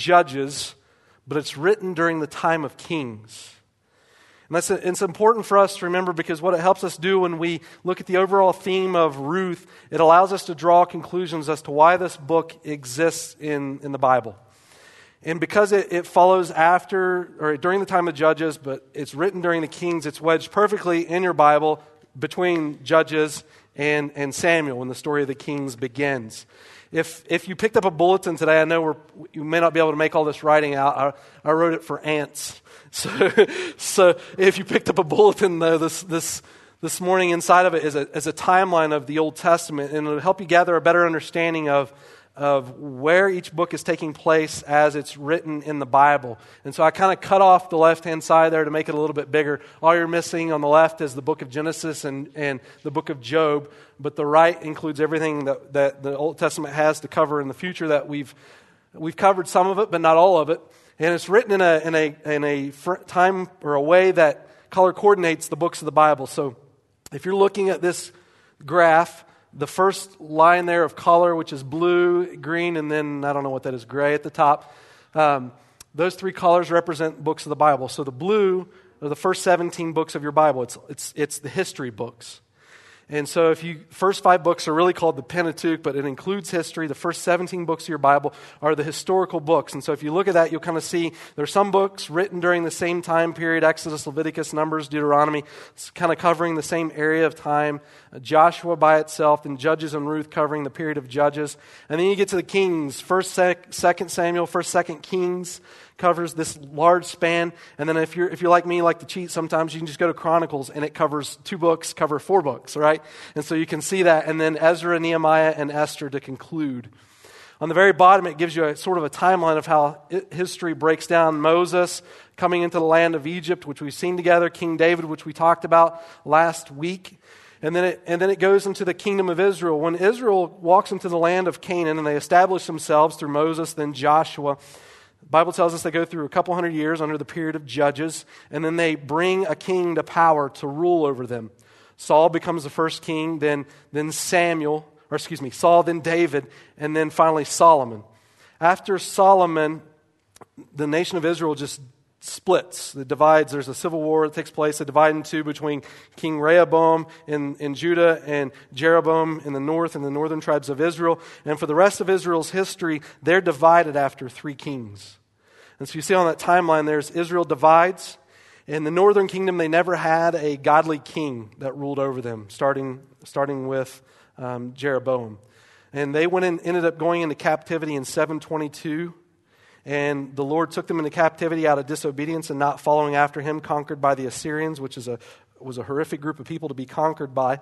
Judges, but it's written during the time of Kings. And that's it's important for us to remember because what it helps us do when we look at the overall theme of Ruth, it allows us to draw conclusions as to why this book exists in, in the Bible. And because it, it follows after or during the time of Judges, but it's written during the Kings, it's wedged perfectly in your Bible between Judges and, and Samuel when the story of the Kings begins. If, if you picked up a bulletin today, I know we're, you may not be able to make all this writing out. I, I wrote it for ants. So, so if you picked up a bulletin, though, this, this, this morning inside of it is a, is a timeline of the Old Testament, and it'll help you gather a better understanding of of where each book is taking place as it's written in the Bible. And so I kind of cut off the left hand side there to make it a little bit bigger. All you're missing on the left is the book of Genesis and, and the book of Job, but the right includes everything that, that the Old Testament has to cover in the future that we've, we've covered some of it, but not all of it. And it's written in a, in a, in a time or a way that color coordinates the books of the Bible. So if you're looking at this graph, the first line there of color, which is blue, green, and then I don't know what that is, gray at the top. Um, those three colors represent books of the Bible. So the blue are the first 17 books of your Bible, it's, it's, it's the history books. And so, if you first five books are really called the Pentateuch, but it includes history. The first 17 books of your Bible are the historical books. And so, if you look at that, you'll kind of see there are some books written during the same time period Exodus, Leviticus, Numbers, Deuteronomy. It's kind of covering the same area of time. Uh, Joshua by itself, and Judges and Ruth covering the period of Judges. And then you get to the Kings, 1st, 2nd Samuel, 1st, 2nd Kings covers this large span. And then if you're, if you're like me, like to cheat sometimes, you can just go to Chronicles and it covers two books, cover four books, right? And so you can see that. And then Ezra, Nehemiah, and Esther to conclude. On the very bottom, it gives you a sort of a timeline of how history breaks down. Moses coming into the land of Egypt, which we've seen together, King David, which we talked about last week. And then, it, and then it goes into the kingdom of Israel. When Israel walks into the land of Canaan and they establish themselves through Moses, then Joshua, Bible tells us they go through a couple hundred years under the period of judges, and then they bring a king to power to rule over them. Saul becomes the first king, then, then Samuel, or excuse me, Saul, then David, and then finally Solomon. After Solomon, the nation of Israel just splits. The divides. There's a civil war that takes place. They divide in two between King Rehoboam in, in Judah and Jeroboam in the north and the northern tribes of Israel. And for the rest of Israel's history, they're divided after three kings. And so you see on that timeline, there's Israel divides. In the northern kingdom, they never had a godly king that ruled over them, starting, starting with um, Jeroboam. And they went and ended up going into captivity in 722. And the Lord took them into captivity out of disobedience and not following after him, conquered by the Assyrians, which is a, was a horrific group of people to be conquered by.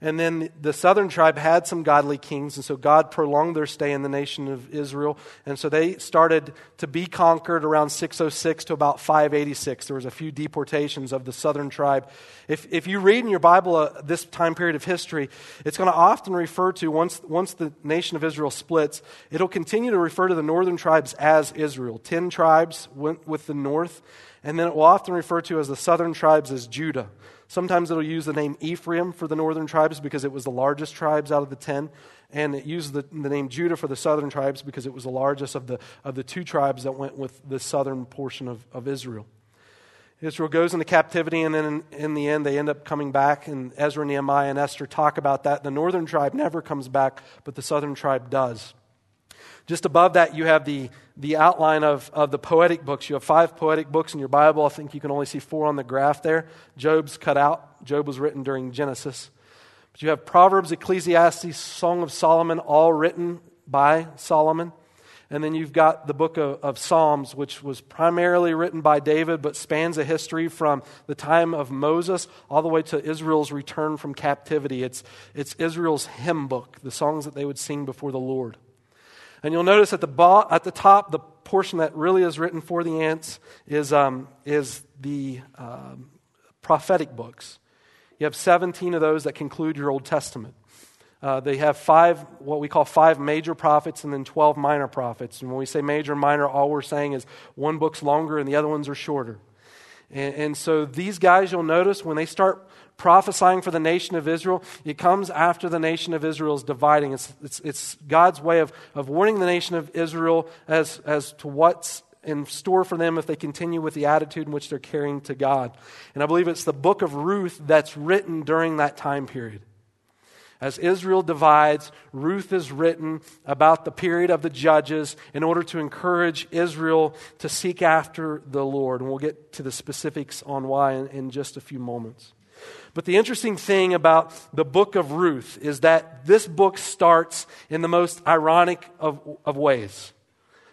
And then the southern tribe had some godly kings, and so God prolonged their stay in the nation of Israel. And so they started to be conquered around 606 to about 586. There was a few deportations of the southern tribe. If, if you read in your Bible uh, this time period of history, it's going to often refer to, once, once the nation of Israel splits, it'll continue to refer to the northern tribes as Israel. Ten tribes went with the north, and then it will often refer to as the southern tribes as Judah. Sometimes it'll use the name Ephraim for the northern tribes because it was the largest tribes out of the ten. And it uses the, the name Judah for the southern tribes because it was the largest of the, of the two tribes that went with the southern portion of, of Israel. Israel goes into captivity, and then in, in, the end, they end up coming back. And Ezra, Nehemiah, and Esther talk about that. The northern tribe never comes back, but the southern tribe does. Just above that, you have the, the outline of, of the poetic books. You have five poetic books in your Bible. I think you can only see four on the graph there. Job's cut out. Job was written during Genesis. But you have Proverbs, Ecclesiastes, Song of Solomon, all written by Solomon. And then you've got the book of, of, Psalms, which was primarily written by David, but spans a history from the time of Moses all the way to Israel's return from captivity. It's, it's Israel's hymn book, the songs that they would sing before the Lord. And you'll notice at the, bo- at the top, the portion that really is written for the ants is, um, is the um, prophetic books. You have 17 of those that conclude your Old Testament. Uh, they have five, what we call five major prophets, and then 12 minor prophets. And when we say major and minor, all we're saying is one book's longer and the other ones are shorter. And, and so these guys, you'll notice, when they start prophesying for the nation of Israel, it comes after the nation of Israel is dividing. It's, it's, it's God's way of, of warning the nation of Israel as, as to what's in store for them if they continue with the attitude in which they're carrying to God. And I believe it's the book of Ruth that's written during that time period. As Israel divides, Ruth is written about the period of the judges in order to encourage Israel to seek after the Lord. And we'll get to the specifics on why in, in just a few moments. But the interesting thing about the book of Ruth is that this book starts in the most ironic of, of ways.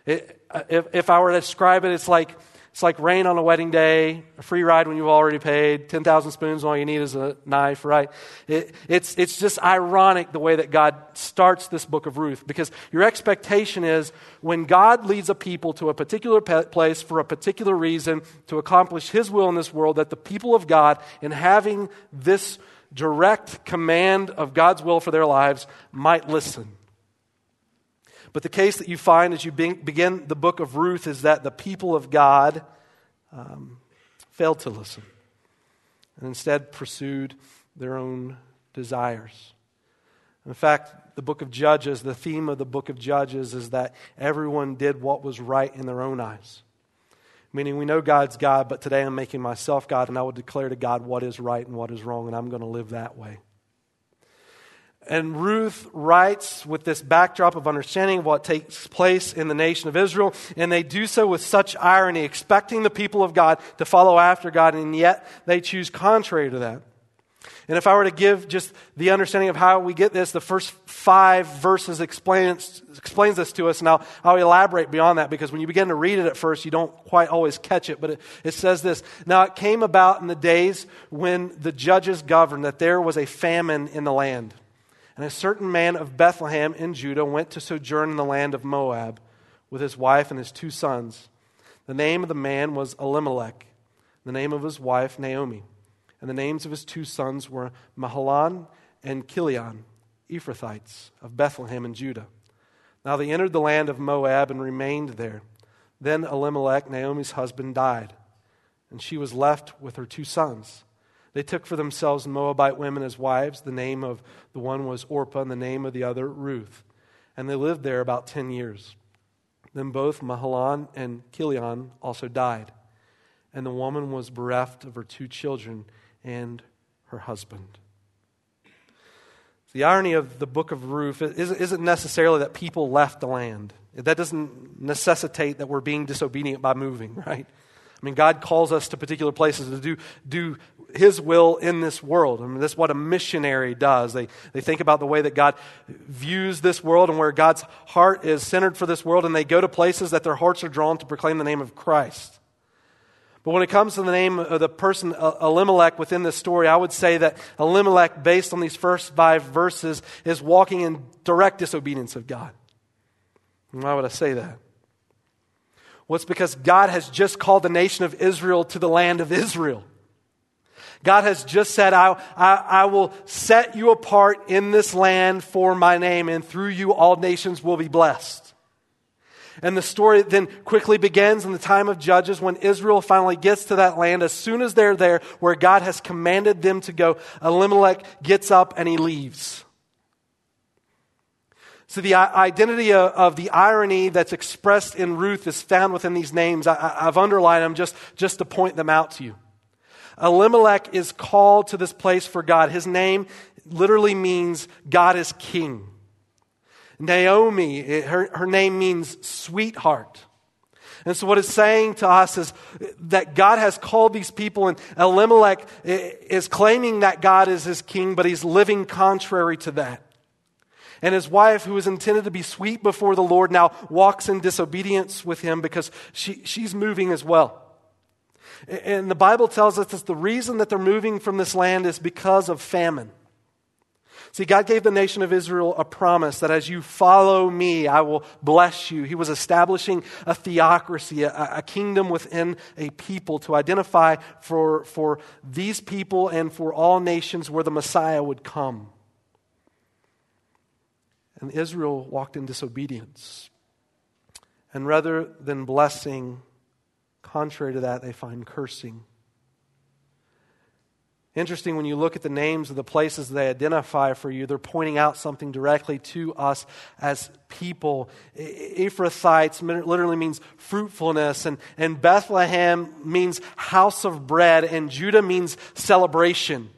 It, if, if I were to describe it, it's like it's like rain on a wedding day, a free ride when you've already paid, 10,000 spoons, all you need is a knife, right? It, it's, it's just ironic the way that God starts this book of Ruth because your expectation is when God leads a people to a particular place for a particular reason to accomplish His will in this world, that the people of God, in having this direct command of God's will for their lives, might listen. But the case that you find as you begin the book of Ruth is that the people of God um, failed to listen and instead pursued their own desires. In fact, the book of Judges, the theme of the book of Judges is that everyone did what was right in their own eyes. Meaning, we know God's God, but today I'm making myself God, and I will declare to God what is right and what is wrong, and I'm going to live that way. And Ruth writes with this backdrop of understanding of what takes place in the nation of Israel, and they do so with such irony, expecting the people of God to follow after God, and yet they choose contrary to that. And if I were to give just the understanding of how we get this, the first five verses explains, explains this to us, and I'll, I'll elaborate beyond that because when you begin to read it at first, you don't quite always catch it. But it, it says this Now it came about in the days when the judges governed that there was a famine in the land. And a certain man of Bethlehem in Judah went to sojourn in the land of Moab with his wife and his two sons. The name of the man was Elimelech, the name of his wife, Naomi. And the names of his two sons were Mahlon and Chilion, Ephrathites of Bethlehem in Judah. Now they entered the land of Moab and remained there. Then Elimelech, Naomi's husband, died, and she was left with her two sons. They took for themselves Moabite women as wives. The name of the one was Orpah, and the name of the other Ruth. And they lived there about 10 years. Then both Mahlon and Chilion also died. And the woman was bereft of her two children and her husband. The irony of the book of Ruth isn't necessarily that people left the land. That doesn't necessitate that we're being disobedient by moving, right? I mean, God calls us to particular places to do, do His will in this world. I mean, that's what a missionary does. They, they think about the way that God views this world and where God's heart is centered for this world, and they go to places that their hearts are drawn to proclaim the name of Christ. But when it comes to the name of the person uh, Elimelech within this story, I would say that Elimelech, based on these first five verses, is walking in direct disobedience of God. Why would I say that? Well, it's because God has just called the nation of Israel to the land of Israel. God has just said, I, I, I, will set you apart in this land for my name, and through you all nations will be blessed. And the story then quickly begins in the time of Judges when Israel finally gets to that land. As soon as they're there, where God has commanded them to go, Elimelech gets up and he leaves. So, the uh, identity of the irony that's expressed in Ruth is found within these names. I, have underlined them just, just to point them out to you. Elimelech is called to this place for God. His name literally means God is king. Naomi, her, her name means sweetheart. And so, what it's saying to us is that God has called these people, and Elimelech eh, is claiming that God is his king, but he's living contrary to that. And his wife, who was intended to be sweet before the Lord, now walks in disobedience with him because she, she's moving as well. And the Bible tells us that the reason that they're moving from this land is because of famine. See, God gave the nation of Israel a promise that as you follow me, I will bless you. He was establishing a theocracy, a, a, kingdom within a people to identify for, for these people and for all nations where the Messiah would come. And Israel walked in disobedience. And rather than blessing, contrary to that, they find cursing Interesting when you look at the names of the places they identify for you, they're pointing out something directly to us as people. Ephrathites literally means fruitfulness, and, and Bethlehem means house of bread, and Judah means celebration.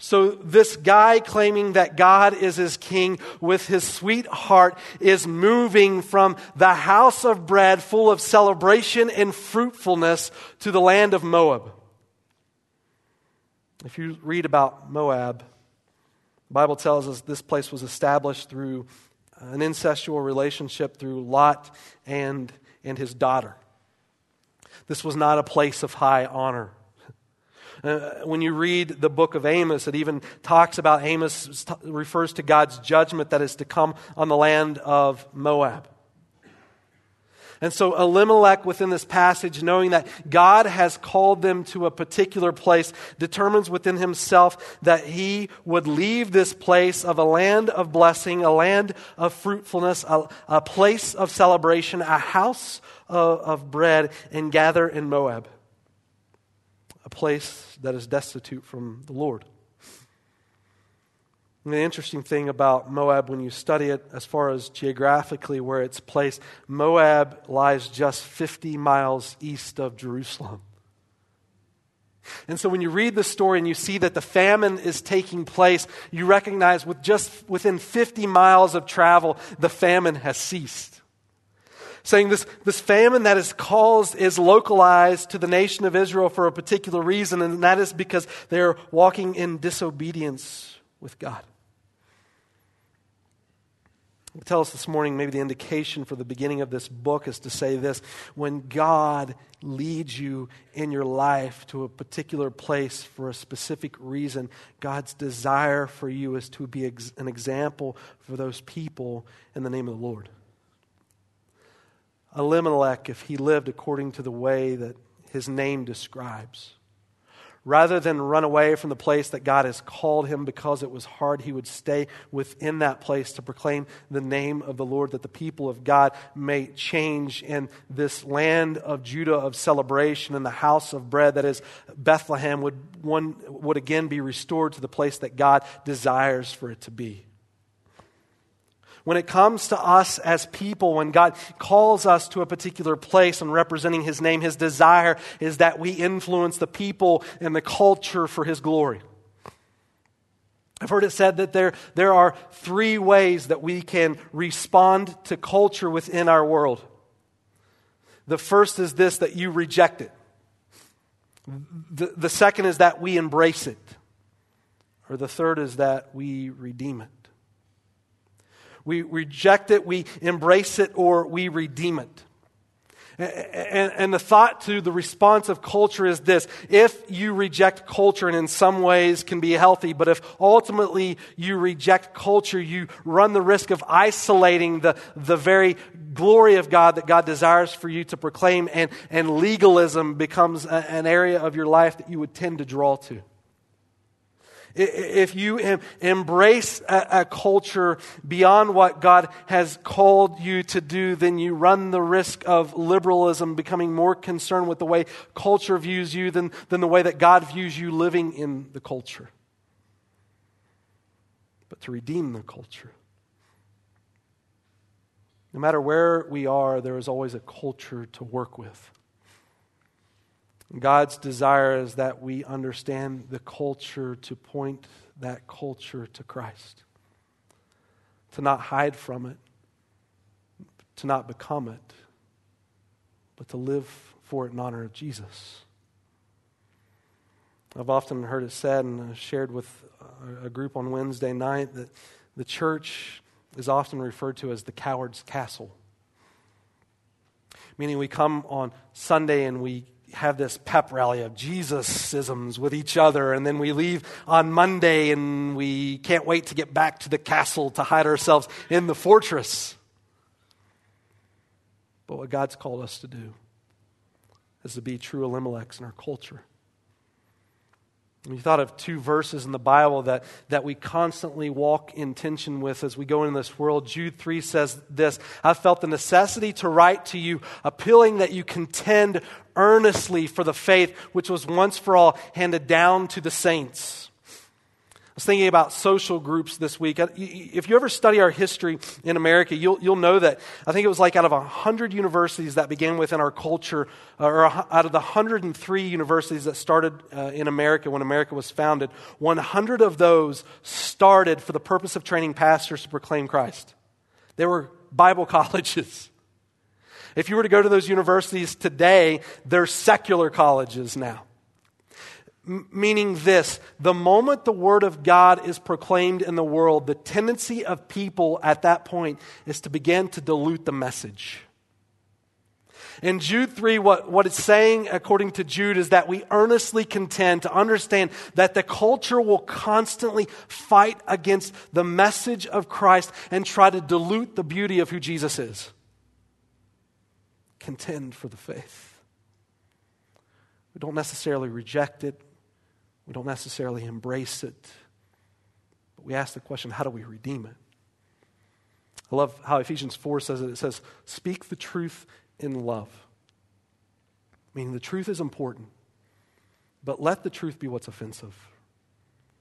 So, this guy claiming that God is his king with his sweet heart is moving from the house of bread full of celebration and fruitfulness to the land of Moab. If you read about Moab, the Bible tells us this place was established through an incestual relationship through Lot and, and his daughter. This was not a place of high honor. Uh, when you read the book of Amos, it even talks about Amos, refers to God's judgment that is to come on the land of Moab. And so Elimelech, within this passage, knowing that God has called them to a particular place, determines within himself that he would leave this place of a land of blessing, a land of fruitfulness, a, a place of celebration, a house of, of bread, and gather in Moab, a place that is destitute from the Lord. And the interesting thing about Moab, when you study it as far as geographically where it's placed, Moab lies just 50 miles east of Jerusalem. And so when you read the story and you see that the famine is taking place, you recognize with just within 50 miles of travel, the famine has ceased. Saying this, this famine that is caused is localized to the nation of Israel for a particular reason, and that is because they're walking in disobedience with God. Tell us this morning, maybe the indication for the beginning of this book is to say this when God leads you in your life to a particular place for a specific reason, God's desire for you is to be an example for those people in the name of the Lord. Elimelech, if he lived according to the way that his name describes, Rather than run away from the place that God has called him because it was hard, he would stay within that place to proclaim the name of the Lord, that the people of God may change in this land of Judah of celebration and the house of bread that is Bethlehem would, one, would again be restored to the place that God desires for it to be. When it comes to us as people, when God calls us to a particular place and representing His name, His desire is that we influence the people and the culture for His glory. I've heard it said that there, there are three ways that we can respond to culture within our world. The first is this that you reject it. The, the second is that we embrace it. Or the third is that we redeem it. We reject it, we embrace it, or we redeem it. And, and, the thought to the response of culture is this if you reject culture, and in some ways can be healthy, but if ultimately you reject culture, you run the risk of isolating the, the very glory of God that God desires for you to proclaim, and, and legalism becomes a, an area of your life that you would tend to draw to. If you embrace a, culture beyond what God has called you to do, then you run the risk of liberalism becoming more concerned with the way culture views you than, than the way that God views you living in the culture. But to redeem the culture. No matter where we are, there is always a culture to work with. God's desire is that we understand the culture to point that culture to Christ, to not hide from it, to not become it, but to live for it in honor of Jesus. I've often heard it said and shared with a group on Wednesday night that the church is often referred to as the coward's castle. Meaning, we come on Sunday and we have this pep rally of Jesus-isms with each other, and then we leave on Monday and we can't wait to get back to the castle to hide ourselves in the fortress. But what God's called us to do is to be true Elimelechs in our culture. You thought of two verses in the Bible that, that we constantly walk in tension with as we go into this world. Jude 3 says this I felt the necessity to write to you, appealing that you contend earnestly for the faith which was once for all handed down to the saints was thinking about social groups this week. If you ever study our history in America, you'll, you'll know that I think it was like out of 100 universities that began within our culture, uh, or out of the 103 universities that started uh, in America when America was founded, 100 of those started for the purpose of training pastors to proclaim Christ. They were Bible colleges. If you were to go to those universities today, they're secular colleges now meaning this the moment the Word of God is proclaimed in the world, the tendency of people at that point is to begin to dilute the message. In Jude 3, what, what it's saying, according to Jude, is that we earnestly contend to understand that the culture will constantly fight against the message of Christ and try to dilute the beauty of who Jesus is. Contend for the faith. We don't necessarily reject it, we don't necessarily embrace it, but we ask the question how do we redeem it? I love how Ephesians 4 says it. It says, Speak the truth in love. Meaning the truth is important, but let the truth be what's offensive,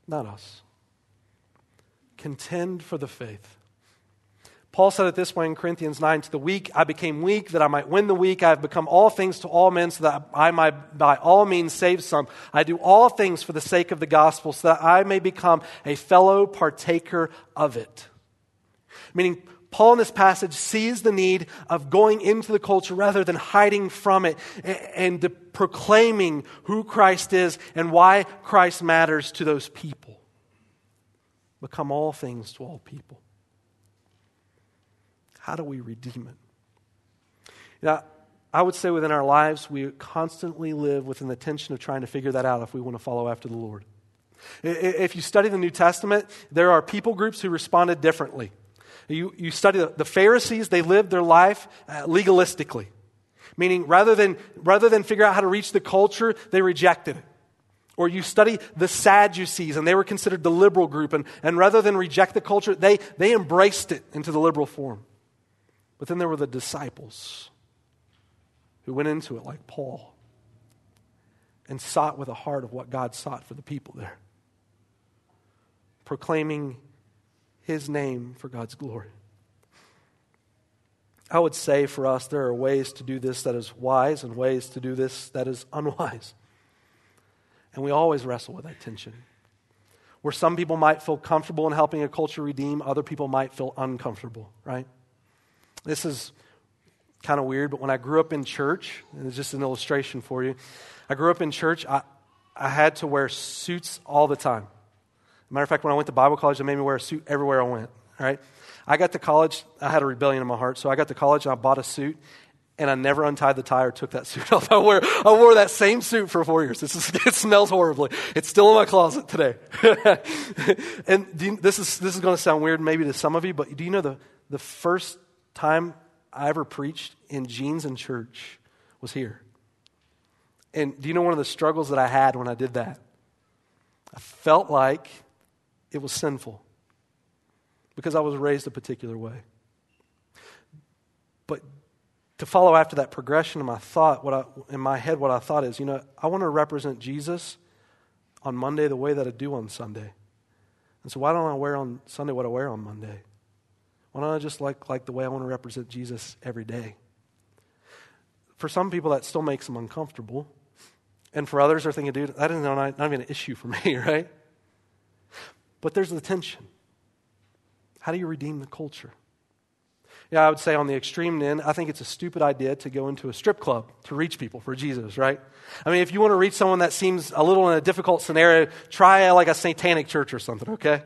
not us. Contend for the faith. Paul said it this way in Corinthians 9 To the weak I became weak, that I might win the weak. I have become all things to all men, so that I might by all means save some. I do all things for the sake of the gospel, so that I may become a fellow partaker of it. Meaning, Paul in this passage sees the need of going into the culture rather than hiding from it and, and proclaiming who Christ is and why Christ matters to those people. Become all things to all people. How do we redeem it? Now, I would say within our lives, we constantly live within the tension of trying to figure that out if we want to follow after the Lord. If you study the New Testament, there are people groups who responded differently. You, you study the, the Pharisees, they lived their life uh, legalistically, meaning rather than, rather than figure out how to reach the culture, they rejected it. Or you study the Sadducees, and they were considered the liberal group, and, and rather than reject the culture, they, they embraced it into the liberal form. But then there were the disciples who went into it like Paul and sought with a heart of what God sought for the people there, proclaiming his name for God's glory. I would say for us, there are ways to do this that is wise and ways to do this that is unwise. And we always wrestle with that tension. Where some people might feel comfortable in helping a culture redeem, other people might feel uncomfortable, right? This is kind of weird, but when I grew up in church, and it's just an illustration for you, I grew up in church, I, I had to wear suits all the time. Matter of fact, when I went to Bible college, they made me wear a suit everywhere I went, right? I got to college, I had a rebellion in my heart, so I got to college and I bought a suit, and I never untied the tie or took that suit off. I wore, I wore that same suit for four years. Is, it smells horribly. It's still in my closet today. and you, this is, this is going to sound weird maybe to some of you, but do you know the, the first time I ever preached in jeans in church was here. And do you know one of the struggles that I had when I did that? I felt like it was sinful because I was raised a particular way. But to follow after that progression in my thought, what I, in my head, what I thought is, you know, I want to represent Jesus on Monday the way that I do on Sunday. And so why don't I wear on Sunday what I wear on Monday? Why don't I just like, like the way I want to represent Jesus every day? For some people, that still makes them uncomfortable. And for others, they're thinking, dude, that is not, not even an issue for me, right? But there's the tension. How do you redeem the culture? Yeah, I would say on the extreme end, I think it's a stupid idea to go into a strip club to reach people for Jesus, right? I mean, if you want to reach someone that seems a little in a difficult scenario, try like a satanic church or something, okay?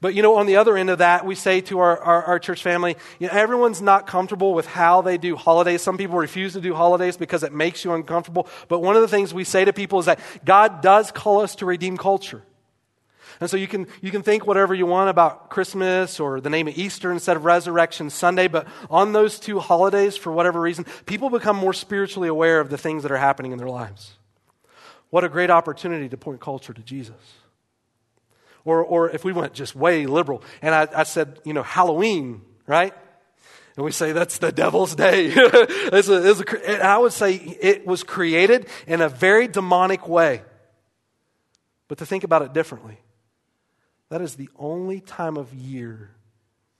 But you know, on the other end of that, we say to our, our, our, church family, you know, everyone's not comfortable with how they do holidays. Some people refuse to do holidays because it makes you uncomfortable. But one of the things we say to people is that God does call us to redeem culture. And so you can, you can think whatever you want about Christmas or the name of Easter instead of Resurrection Sunday, but on those two holidays, for whatever reason, people become more spiritually aware of the things that are happening in their lives. What a great opportunity to point culture to Jesus. Or, or if we went just way liberal, and I, I said, you know, Halloween, right? And we say that's the devil's day. it's a, it's a, I would say it was created in a very demonic way. But to think about it differently, that is the only time of year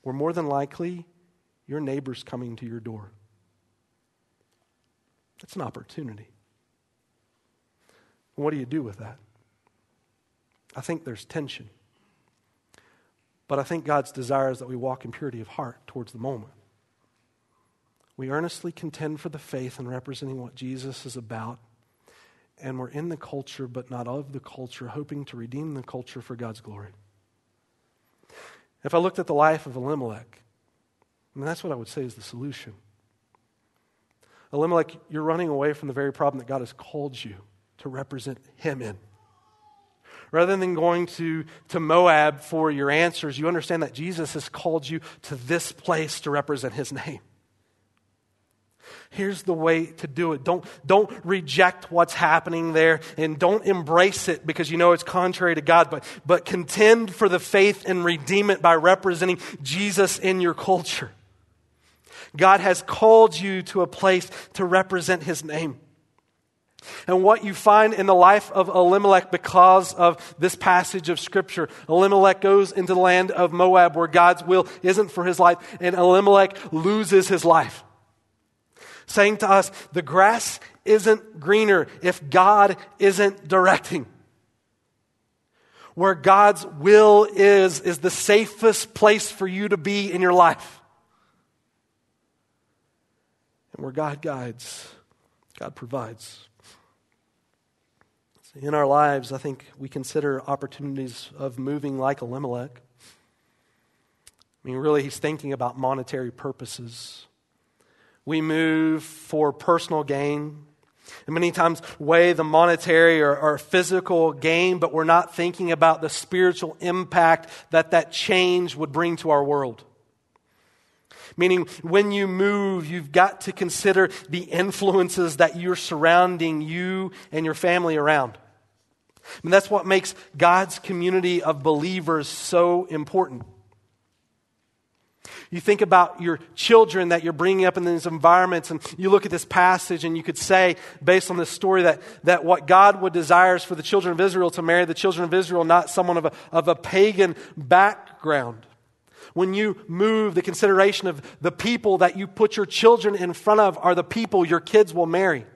where more than likely your neighbor's coming to your door. That's an opportunity. What do you do with that? I think there's tension. But I think God's desire is that we walk in purity of heart towards the moment. We earnestly contend for the faith and representing what Jesus is about. And we're in the culture, but not of the culture, hoping to redeem the culture for God's glory. If I looked at the life of Elimelech, I mean, that's what I would say is the solution. Elimelech, you're running away from the very problem that God has called you to represent Him in. Rather than going to, to Moab for your answers, you understand that Jesus has called you to this place to represent His name. Here's the way to do it. Don't, don't reject what's happening there and don't embrace it because you know it's contrary to God, but, but contend for the faith and redeem it by representing Jesus in your culture. God has called you to a place to represent his name. And what you find in the life of Elimelech because of this passage of Scripture, Elimelech goes into the land of Moab where God's will isn't for his life, and Elimelech loses his life saying to us, the grass isn't greener if God isn't directing. Where God's will is, is the safest place for you to be in your life. And where God guides, God provides. In our lives, I think we consider opportunities of moving like Elimelech. I mean, really, he's thinking about monetary purposes. We move for personal gain. And many times weigh the monetary or, or, physical gain, but we're not thinking about the spiritual impact that that change would bring to our world. Meaning, when you move, you've got to consider the influences that you're surrounding you and your family around. And that's what makes God's community of believers so important. You think about your children that you're bringing up in these environments, and you look at this passage, and you could say, based on this story, that, that what God would desire is for the children of Israel to marry the children of Israel, not someone of a, of a pagan background. When you move, the consideration of the people that you put your children in front of are the people your kids will marry.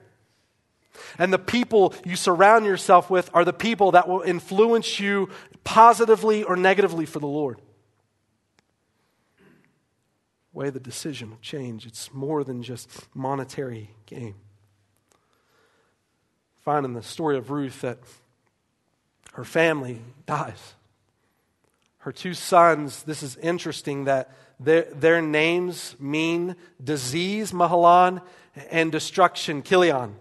And the people you surround yourself with are the people that will influence you positively or negatively for the Lord way the decision will change. It's more than just monetary gain. Find in the story of Ruth that her family dies. Her two sons, this is interesting that their, their names mean disease, Mahalan, and destruction, Chilion.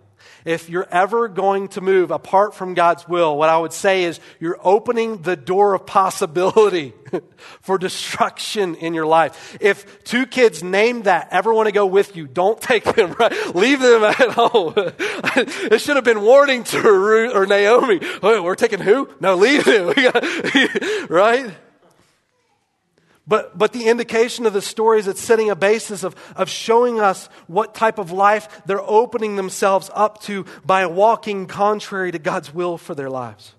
If you're ever going to move apart from God's will, what I would say is you're opening the door of possibility for destruction in your life. If two kids named that ever want to go with you, don't take them, right? Leave them at home. it should have been warning to Ruth or Naomi. Wait, we're taking who? No, leave them. right? But, but the indication of the story is it's setting a basis of, of showing us what type of life they're opening themselves up to by walking contrary to God's will for their lives.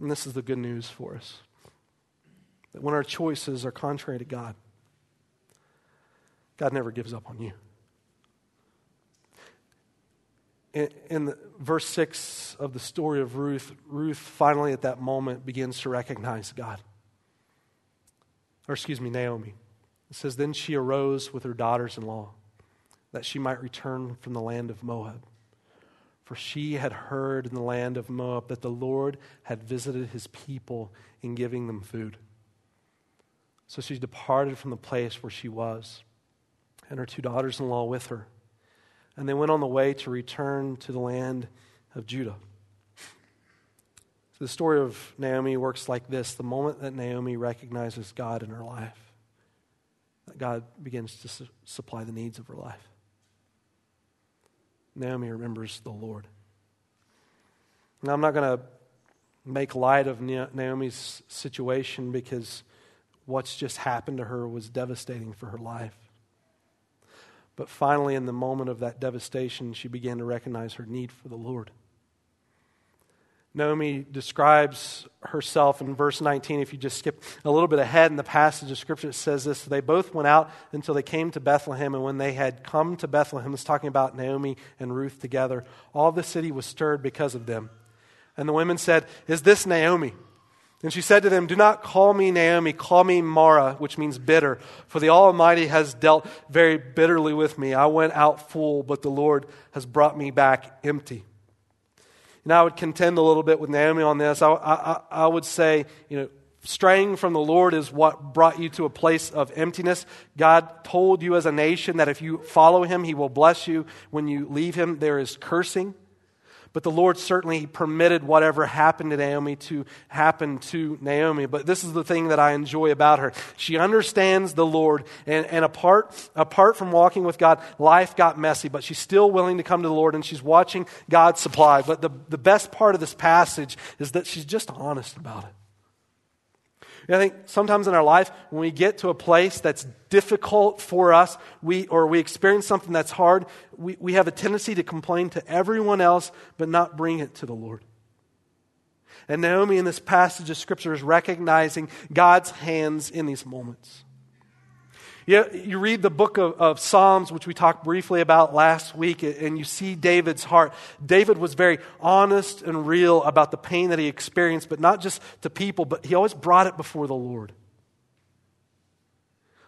And this is the good news for us that when our choices are contrary to God, God never gives up on you. In, in the, verse 6 of the story of Ruth, Ruth finally at that moment begins to recognize God or excuse me, Naomi. It says, Then she arose with her daughters in law, that she might return from the land of Moab. For she had heard in the land of Moab that the Lord had visited his people in giving them food. So she departed from the place where she was, and her two daughters in law with her. And they went on the way to return to the land of Judah. The story of Naomi works like this the moment that Naomi recognizes God in her life, that God begins to su- supply the needs of her life. Naomi remembers the Lord. Now, I'm not going to make light of Naomi's situation because what's just happened to her was devastating for her life. But finally, in the moment of that devastation, she began to recognize her need for the Lord. Naomi describes herself in verse 19. If you just skip a little bit ahead in the passage of Scripture, it says this They both went out until they came to Bethlehem, and when they had come to Bethlehem, it's talking about Naomi and Ruth together, all the city was stirred because of them. And the women said, Is this Naomi? And she said to them, Do not call me Naomi, call me Mara, which means bitter, for the Almighty has dealt very bitterly with me. I went out full, but the Lord has brought me back empty. And I would contend a little bit with Naomi on this. I, I, I would say, you know, straying from the Lord is what brought you to a place of emptiness. God told you as a nation that if you follow him, he will bless you. When you leave him, there is cursing. But the Lord certainly permitted whatever happened to Naomi to happen to Naomi. But this is the thing that I enjoy about her. She understands the Lord, and, and apart, apart from walking with God, life got messy, but she's still willing to come to the Lord, and she's watching God supply. But the, the best part of this passage is that she's just honest about it. I think sometimes in our life, when we get to a place that's difficult for us, we, or we experience something that's hard, we, we have a tendency to complain to everyone else, but not bring it to the Lord. And Naomi in this passage of Scripture is recognizing God's hands in these moments. You, you read the book of, of Psalms, which we talked briefly about last week, and you see David's heart. David was very honest and real about the pain that he experienced, but not just to people, but he always brought it before the Lord.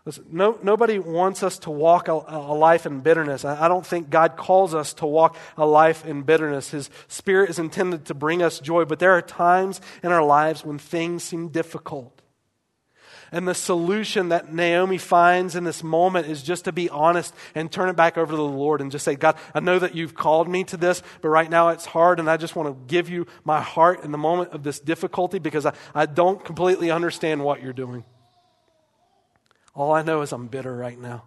Listen, no, nobody wants us to walk a, a life in bitterness. I, I, don't think God calls us to walk a life in bitterness. His Spirit is intended to bring us joy, but there are times in our lives when things seem difficult. And the solution that Naomi finds in this moment is just to be honest and turn it back over to the Lord and just say, God, I know that you've called me to this, but right now it's hard, and I just want to give you my heart in the moment of this difficulty because I, I don't completely understand what you're doing. All I know is I'm bitter right now.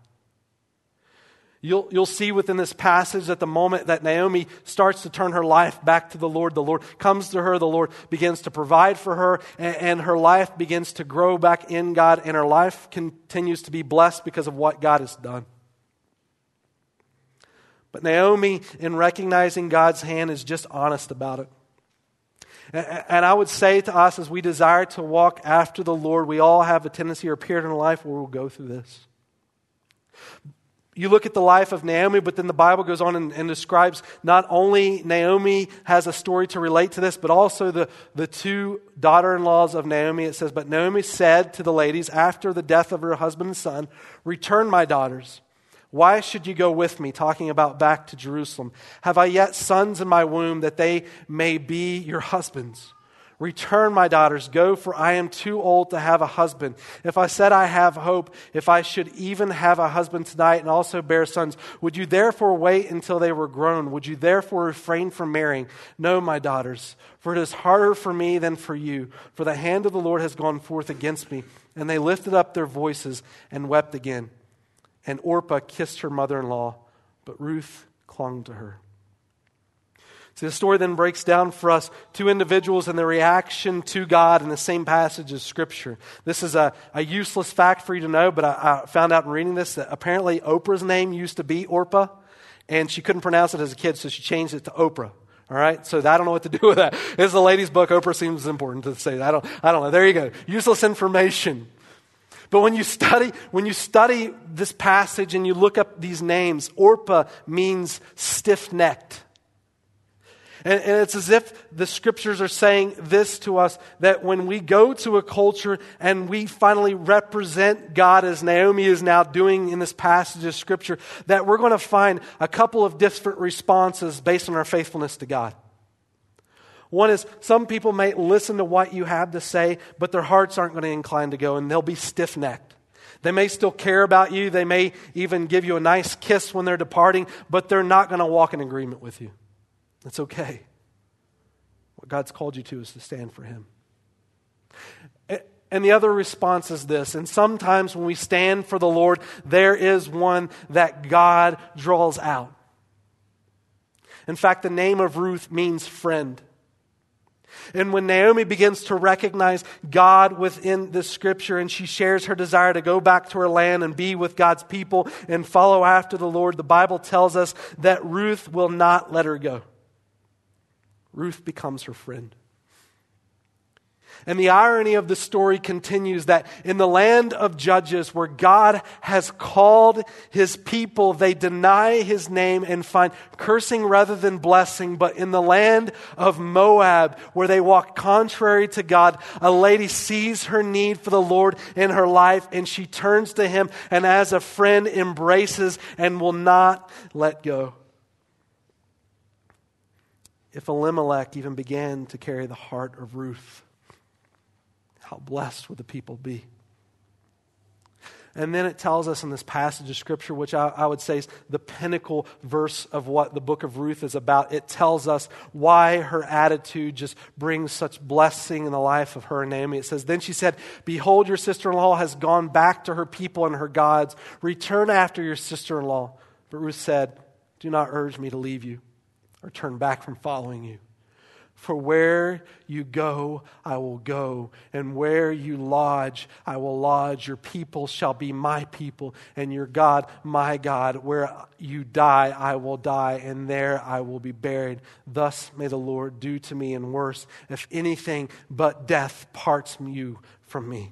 You'll, you'll see within this passage that the moment that Naomi starts to turn her life back to the Lord, the Lord comes to her, the Lord begins to provide for her, and, and her life begins to grow back in God, and her life continues to be blessed because of what God has done. But Naomi, in recognizing God's hand, is just honest about it. And I would say to us, as we desire to walk after the Lord, we all have a tendency or a period in life where we'll go through this you look at the life of Naomi, but then the Bible goes on and, and, describes not only Naomi has a story to relate to this, but also the, the two daughter in laws of Naomi. It says, But Naomi said to the ladies after the death of her husband and son, Return, my daughters. Why should you go with me? Talking about back to Jerusalem. Have I yet sons in my womb that they may be your husbands? Return, my daughters, go, for I am too old to have a husband. If I said I have hope, if I should even have a husband tonight and also bear sons, would you therefore wait until they were grown? Would you therefore refrain from marrying? No, my daughters, for it is harder for me than for you, for the hand of the Lord has gone forth against me. And they lifted up their voices and wept again. And Orpah kissed her mother in law, but Ruth clung to her. See, the story then breaks down for us two individuals and their reaction to God in the same passage of Scripture. This is a, a useless fact for you to know, but I, I found out in reading this that apparently Oprah's name used to be Orpah, and she couldn't pronounce it as a kid, so she changed it to Oprah. All right, so I don't know what to do with that. It's a lady's book. Oprah seems important to say. I don't. I don't know. There you go. Useless information. But when you study, when you study this passage and you look up these names, Orpah means stiff-necked. And, and, it's as if the scriptures are saying this to us that when we go to a culture and we finally represent God as Naomi is now doing in this passage of scripture, that we're going to find a couple of different responses based on our faithfulness to God. One is some people may listen to what you have to say, but their hearts aren't going to incline to go and they'll be stiff necked. They may still care about you. They may even give you a nice kiss when they're departing, but they're not going to walk in agreement with you. That's okay. What God's called you to is to stand for Him. And the other response is this. And sometimes when we stand for the Lord, there is one that God draws out. In fact, the name of Ruth means friend. And when Naomi begins to recognize God within this scripture and she shares her desire to go back to her land and be with God's people and follow after the Lord, the Bible tells us that Ruth will not let her go. Ruth becomes her friend. And the irony of the story continues that in the land of Judges, where God has called his people, they deny his name and find cursing rather than blessing. But in the land of Moab, where they walk contrary to God, a lady sees her need for the Lord in her life and she turns to him and as a friend embraces and will not let go. If Elimelech even began to carry the heart of Ruth, how blessed would the people be? And then it tells us in this passage of Scripture, which I, I, would say is the pinnacle verse of what the book of Ruth is about. It tells us why her attitude just brings such blessing in the life of her and Naomi. It says, Then she said, Behold, your sister in law has gone back to her people and her gods. Return after your sister in law. But Ruth said, Do not urge me to leave you or turn back from following you. For where you go, I will go, and where you lodge, I will lodge. Your people shall be my people, and your God, my God. Where you die, I will die, and there I will be buried. Thus may the Lord do to me, and worse, if anything but death parts you from me.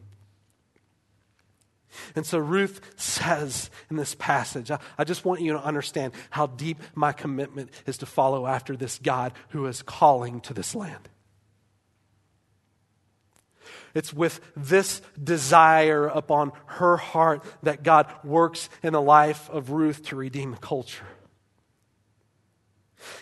And so Ruth says in this passage, I, I, just want you to understand how deep my commitment is to follow after this God who is calling to this land. It's with this desire upon her heart that God works in the life of Ruth to redeem culture.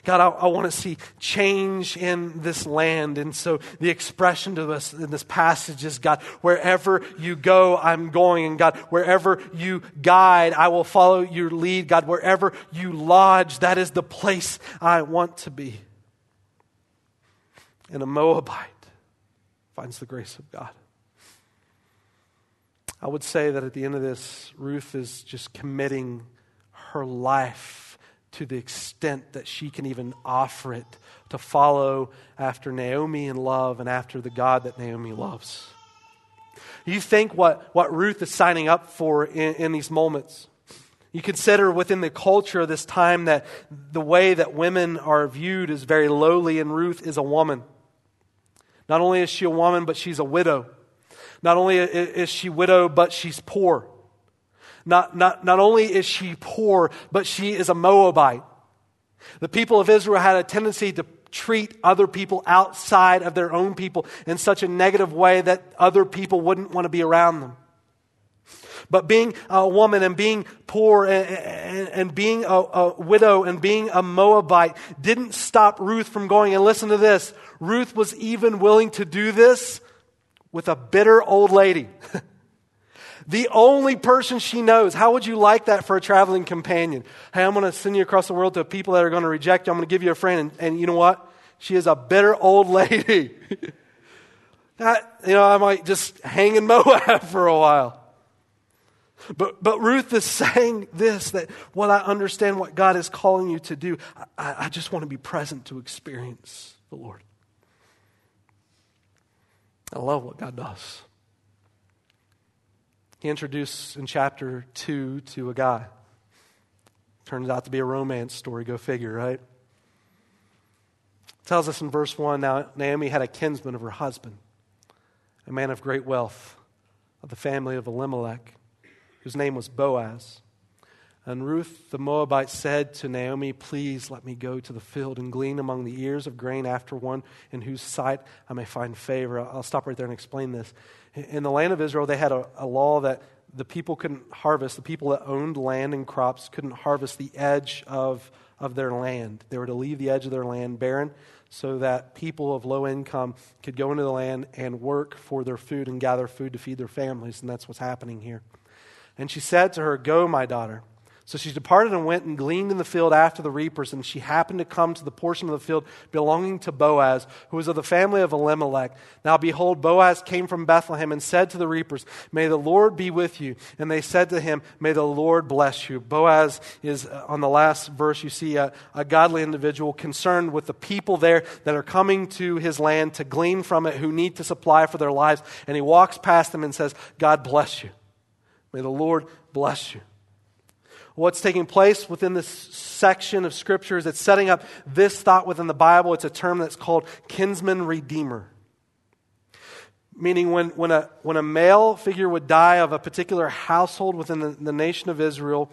God, I, I, want to see change in this land. And so the expression to us in this passage is God, wherever you go, I'm going. And God, wherever you guide, I will follow your lead. God, wherever you lodge, that is the place I want to be. And a Moabite finds the grace of God. I would say that at the end of this, Ruth is just committing her life to the extent that she can even offer it to follow after Naomi in love and after the God that Naomi loves. You think what, what Ruth is signing up for in, in these moments. You consider within the culture of this time that the way that women are viewed is very lowly, and Ruth is a woman. Not only is she a woman, but she's a widow. Not only is she widow, but she's poor. Not, not, not only is she poor, but she is a Moabite. The people of Israel had a tendency to treat other people outside of their own people in such a negative way that other people wouldn't want to be around them. But being a woman and being poor and, and, being a, widow and being a Moabite didn't stop Ruth from going. And listen to this Ruth was even willing to do this with a bitter old lady. the only person she knows. How would you like that for a traveling companion? Hey, I'm going to send you across the world to people that are going to reject you. I'm going to give you a friend. And, and you know what? She is a bitter old lady. that, you know, I might just hang in Moab for a while. But, but Ruth is saying this that what I understand what God is calling you to do, I, I just want to be present to experience the Lord. I love what God does. He introduced in chapter 2 to a guy. Turns out to be a romance story, go figure, right? Tells us in verse 1 now Naomi had a kinsman of her husband, a man of great wealth, of the family of Elimelech, whose name was Boaz. And Ruth the Moabite said to Naomi, Please let me go to the field and glean among the ears of grain after one in whose sight I may find favor. I'll stop right there and explain this. In the land of Israel, they had a, a law that the people couldn't harvest, the people that owned land and crops couldn't harvest the edge of, of their land. They were to leave the edge of their land barren so that people of low income could go into the land and work for their food and gather food to feed their families. And that's what's happening here. And she said to her, Go, my daughter. So she departed and went and gleaned in the field after the reapers, and she happened to come to the portion of the field belonging to Boaz, who was of the family of Elimelech. Now behold, Boaz came from Bethlehem and said to the reapers, May the Lord be with you. And they said to him, May the Lord bless you. Boaz is, uh, on the last verse, you see a, a godly individual concerned with the people there that are coming to his land to glean from it, who need to supply for their lives. And he walks past them and says, God bless you. May the Lord bless you what's taking place within this section of scriptures. It's setting up this thought within the Bible. It's a term that's called kinsman redeemer. Meaning, when, when, a, when a male figure would die of a particular household within the, the nation of Israel,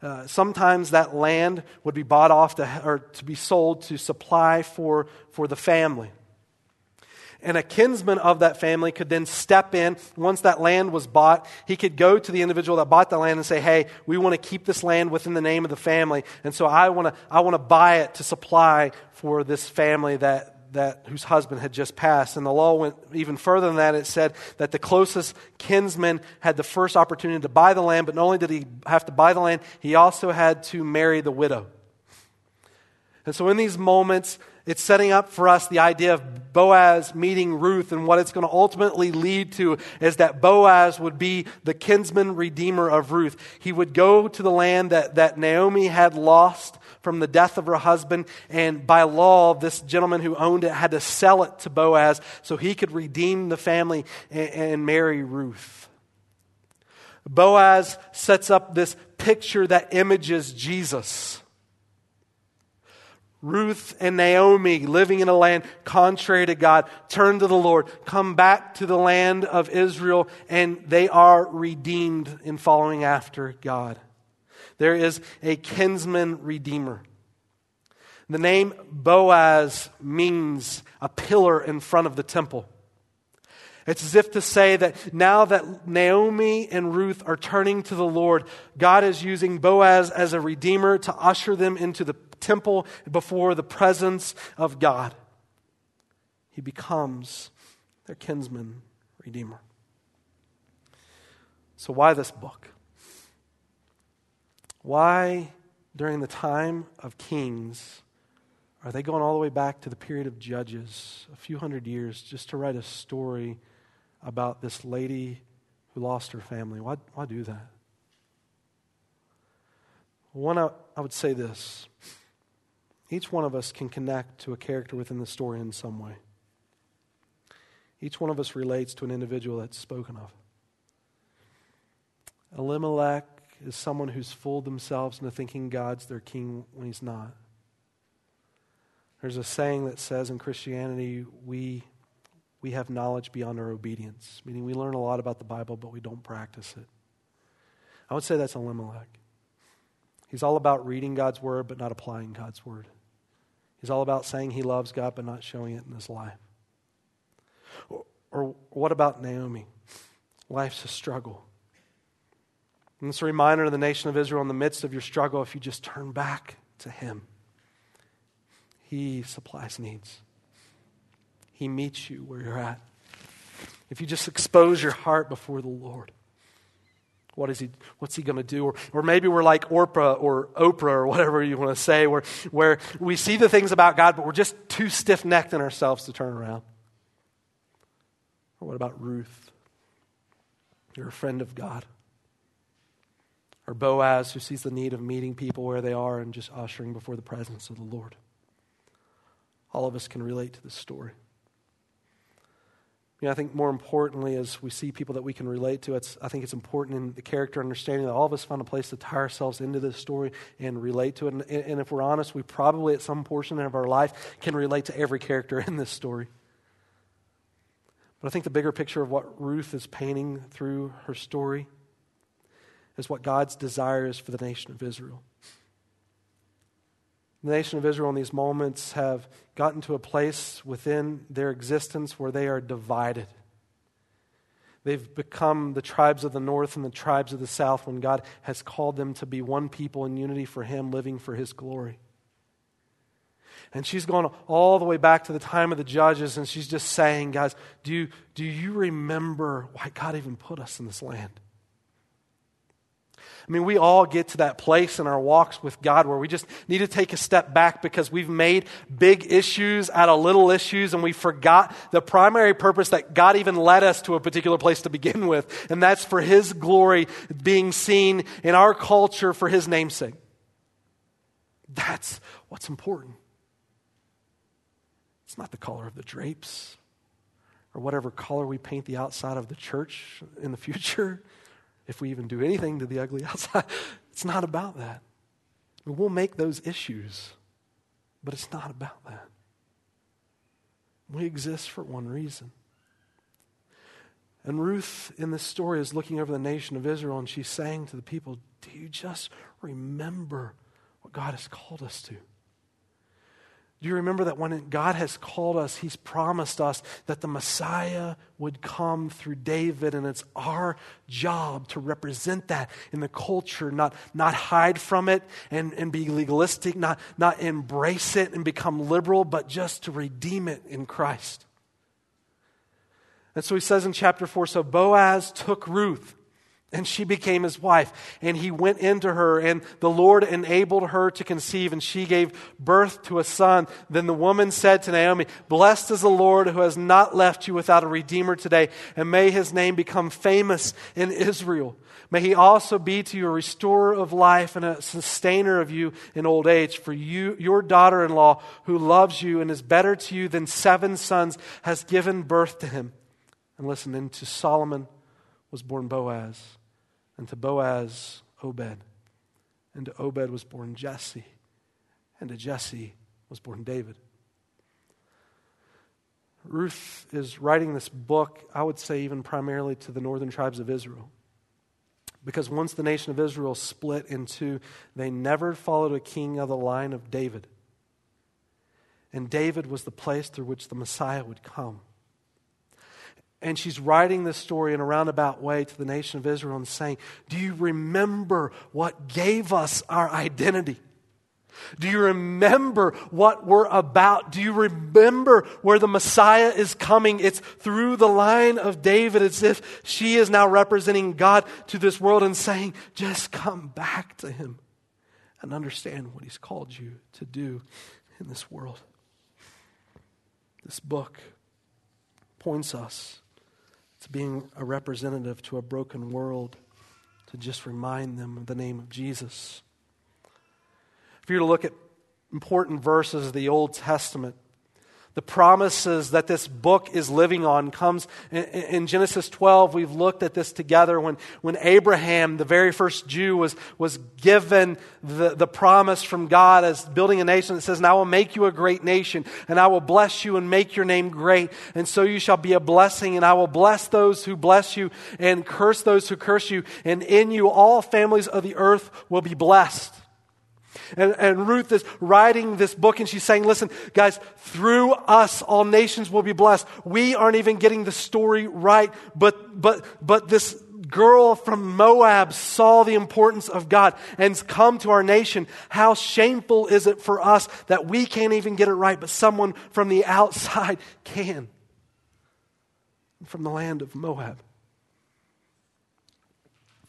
uh, sometimes that land would be bought off to, or to be sold to supply for, for the family. And a kinsman of that family could then step in. Once that land was bought, he could go to the individual that bought the land and say, Hey, we want to keep this land within the name of the family. And so I want to, I want to buy it to supply for this family that, that whose husband had just passed. And the law went even further than that. It said that the closest kinsman had the first opportunity to buy the land, but not only did he have to buy the land, he also had to marry the widow. And so in these moments, it's setting up for us the idea of Boaz meeting Ruth, and what it's going to ultimately lead to is that Boaz would be the kinsman redeemer of Ruth. He would go to the land that, that Naomi had lost from the death of her husband, and by law, this gentleman who owned it had to sell it to Boaz so he could redeem the family and, and marry Ruth. Boaz sets up this picture that images Jesus. Ruth and Naomi living in a land contrary to God turn to the Lord, come back to the land of Israel, and they are redeemed in following after God. There is a kinsman redeemer. The name Boaz means a pillar in front of the temple. It's as if to say that now that Naomi and Ruth are turning to the Lord, God is using Boaz as a redeemer to usher them into the temple before the presence of God. He becomes their kinsman redeemer. So, why this book? Why, during the time of kings, are they going all the way back to the period of Judges, a few hundred years, just to write a story about this lady who lost her family? Why, why do that? One, I, I would say this each one of us can connect to a character within the story in some way. Each one of us relates to an individual that's spoken of. Elimelech is someone who's fooled themselves into thinking God's their king when he's not. There's a saying that says in Christianity, we, we have knowledge beyond our obedience, meaning we learn a lot about the Bible, but we don't practice it. I would say that's Elimelech. He's all about reading God's word, but not applying God's word. He's all about saying he loves God but not showing it in his life. Or, or what about Naomi? Life's a struggle. And it's a reminder to the nation of Israel in the midst of your struggle if you just turn back to him, he supplies needs. He meets you where you're at. If you just expose your heart before the Lord. What is he, what's he going to do? Or, or maybe we're like Orpah or Oprah or whatever you want to say, where, where we see the things about God, but we're just too stiff necked in ourselves to turn around. Or what about Ruth? You're a friend of God. Or Boaz, who sees the need of meeting people where they are and just ushering before the presence of the Lord. All of us can relate to this story. You know, I think more importantly, as we see people that we can relate to, it's, I think it's important in the character understanding that all of us found a place to tie ourselves into this story and relate to it. And, and if we're honest, we probably at some portion of our life can relate to every character in this story. But I think the bigger picture of what Ruth is painting through her story is what God's desire is for the nation of Israel. The nation of Israel in these moments have gotten to a place within their existence where they are divided. They've become the tribes of the north and the tribes of the south when God has called them to be one people in unity for Him, living for His glory. And she's gone all the way back to the time of the judges, and she's just saying, guys, do do you remember why God even put us in this land? I mean, we all get to that place in our walks with God where we just need to take a step back because we've made big issues out of little issues and we forgot the primary purpose that God even led us to a particular place to begin with, and that's for His glory being seen in our culture for His namesake. That's what's important. It's not the color of the drapes or whatever color we paint the outside of the church in the future if we even do anything to the ugly outside. It's not about that. We'll make those issues, but it's not about that. We exist for one reason. And Ruth in this story is looking over the nation of Israel and she's saying to the people, Do you just remember what God has called us to? Do you remember that when God has called us, He's promised us that the Messiah would come through David, and it's our job to represent that in the culture, not, not hide from it and, and be legalistic, not, not embrace it and become liberal, but just to redeem it in Christ. And so he says in chapter 4 so Boaz took Ruth and she became his wife. And he went into her, and the Lord enabled her to conceive, and she gave birth to a son. Then the woman said to Naomi, Blessed is the Lord who has not left you without a redeemer today, and may his name become famous in Israel. May he also be to you a restorer of life and a sustainer of you in old age. For you, your daughter in law, who loves you and is better to you than seven sons, has given birth to him. And listen, and to Solomon was born Boaz and to Boaz, Obed. And to Obed was born Jesse. And to Jesse was born David. Ruth is writing this book, I would say, even primarily to the northern tribes of Israel. Because once the nation of Israel split in two, they never followed a king of the line of David. And David was the place through which the Messiah would come. And she's writing this story in a roundabout way to the nation of Israel and saying, Do you remember what gave us our identity? Do you remember what we're about? Do you remember where the Messiah is coming? It's through the line of David. It's if she is now representing God to this world and saying, just come back to him and understand what he's called you to do in this world. This book points us to being a representative to a broken world, to just remind them of the name of Jesus. If you were to look at important verses of the Old Testament, the promises that this book is living on comes in, Genesis 12. We've looked at this together when, when Abraham, the very first Jew, was, was given the, the promise from God as building a nation that says, And I will make you a great nation, and I will bless you and make your name great, and so you shall be a blessing, and I will bless those who bless you and curse those who curse you, and in you all families of the earth will be blessed. And, and Ruth is writing this book and she's saying, listen, guys, through us, all nations will be blessed. We aren't even getting the story right, but, but, but this girl from Moab saw the importance of God and come to our nation. How shameful is it for us that we can't even get it right, but someone from the outside can? From the land of Moab.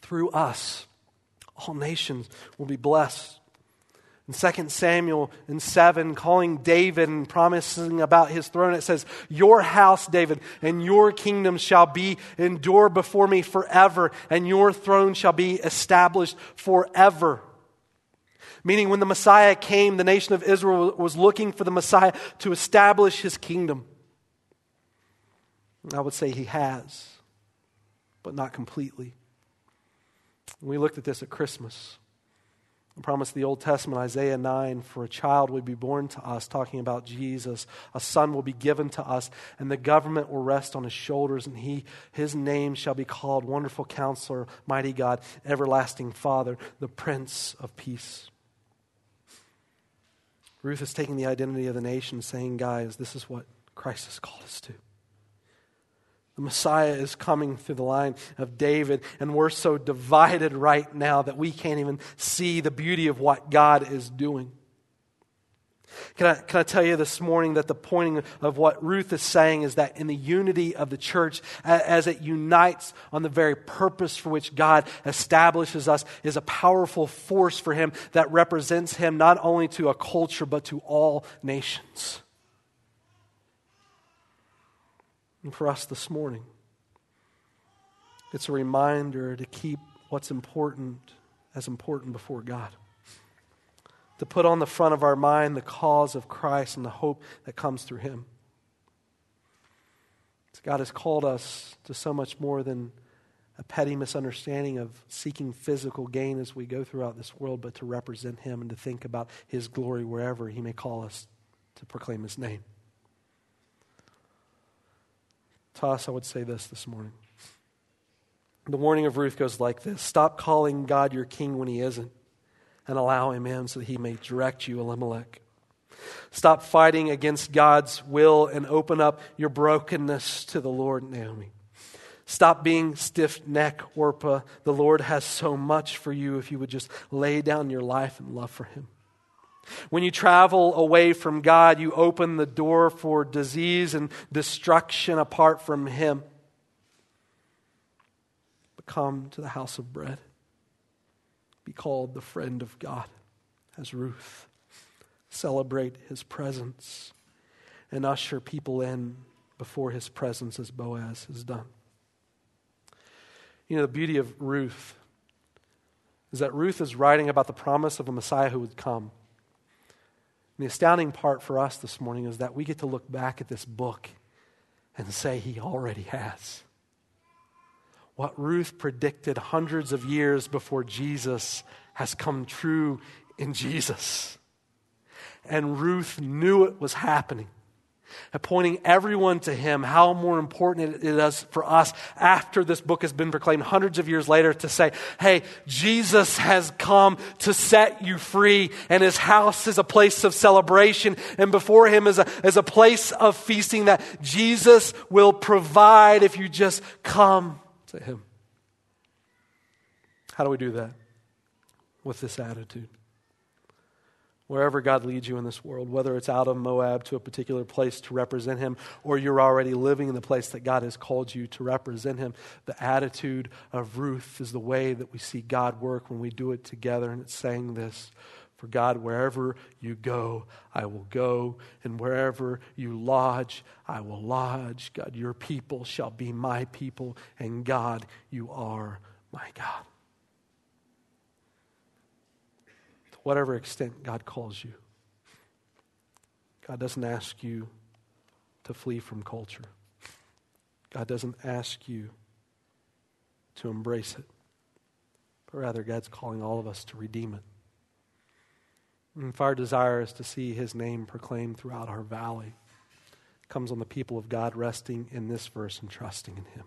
Through us, all nations will be blessed. In 2 Samuel in 7, calling David and promising about his throne, it says, Your house, David, and your kingdom shall be endure before me forever, and your throne shall be established forever. Meaning, when the Messiah came, the nation of Israel was looking for the Messiah to establish his kingdom. I would say he has, but not completely. We looked at this at Christmas. I promised the Old Testament, Isaiah 9, for a child will be born to us, talking about Jesus. A son will be given to us, and the government will rest on his shoulders, and he, his name shall be called Wonderful Counselor, Mighty God, Everlasting Father, the Prince of Peace. Ruth is taking the identity of the nation, saying, guys, this is what Christ has called us to. The Messiah is coming through the line of David, and we're so divided right now that we can't even see the beauty of what God is doing. Can I, can I tell you this morning that the point of what Ruth is saying is that in the unity of the church, as it unites on the very purpose for which God establishes us, is a powerful force for Him that represents Him not only to a culture, but to all nations. And for us this morning, it's a reminder to keep what's important as important before God to put on the front of our mind the cause of Christ and the hope that comes through Him. God has called us to so much more than a petty misunderstanding of seeking physical gain as we go throughout this world, but to represent Him and to think about His glory wherever He may call us to proclaim His name. To us, I would say this this morning. The warning of Ruth goes like this Stop calling God your king when He isn't and allow him in so that he may direct you, Elimelech. Stop fighting against God's will and open up your brokenness to the Lord, Naomi. Stop being stiff necked, Orpah. The Lord has so much for you if you would just lay down your life and love for Him. When you travel away from God, you open the door for disease and destruction apart from Him. But come to the house of bread be called the friend of God as Ruth. Celebrate his presence and usher people in before his presence as Boaz has done. You know, the beauty of Ruth is that Ruth is writing about the promise of a Messiah who would come. The astounding part for us this morning is that we get to look back at this book and say, He already has what Ruth predicted hundreds of years before Jesus has come true in Jesus. And Ruth knew it was happening. And pointing everyone to him, how more important it is for us after this book has been proclaimed hundreds of years later to say, hey, Jesus has come to set you free, and his house is a place of celebration, and before him is a, is a place of feasting that Jesus will provide if you just come to Him. How do we do that? With this attitude. Wherever God leads you in this world, whether it's out of Moab to a particular place to represent Him, or you're already living in the place that God has called you to represent Him, the attitude of Ruth is the way that we see God work when we do it together. And it's saying this for God, wherever you go, I will go, and wherever you lodge, I will lodge. God, your people shall be my people, and God, you are my God. To whatever extent God calls you, God doesn't ask you to flee from culture. God doesn't ask you to embrace it, but rather, God's calling all of us to redeem it. And if our desire is to see his name proclaimed throughout our valley, comes on the people of God resting in this verse and trusting in him.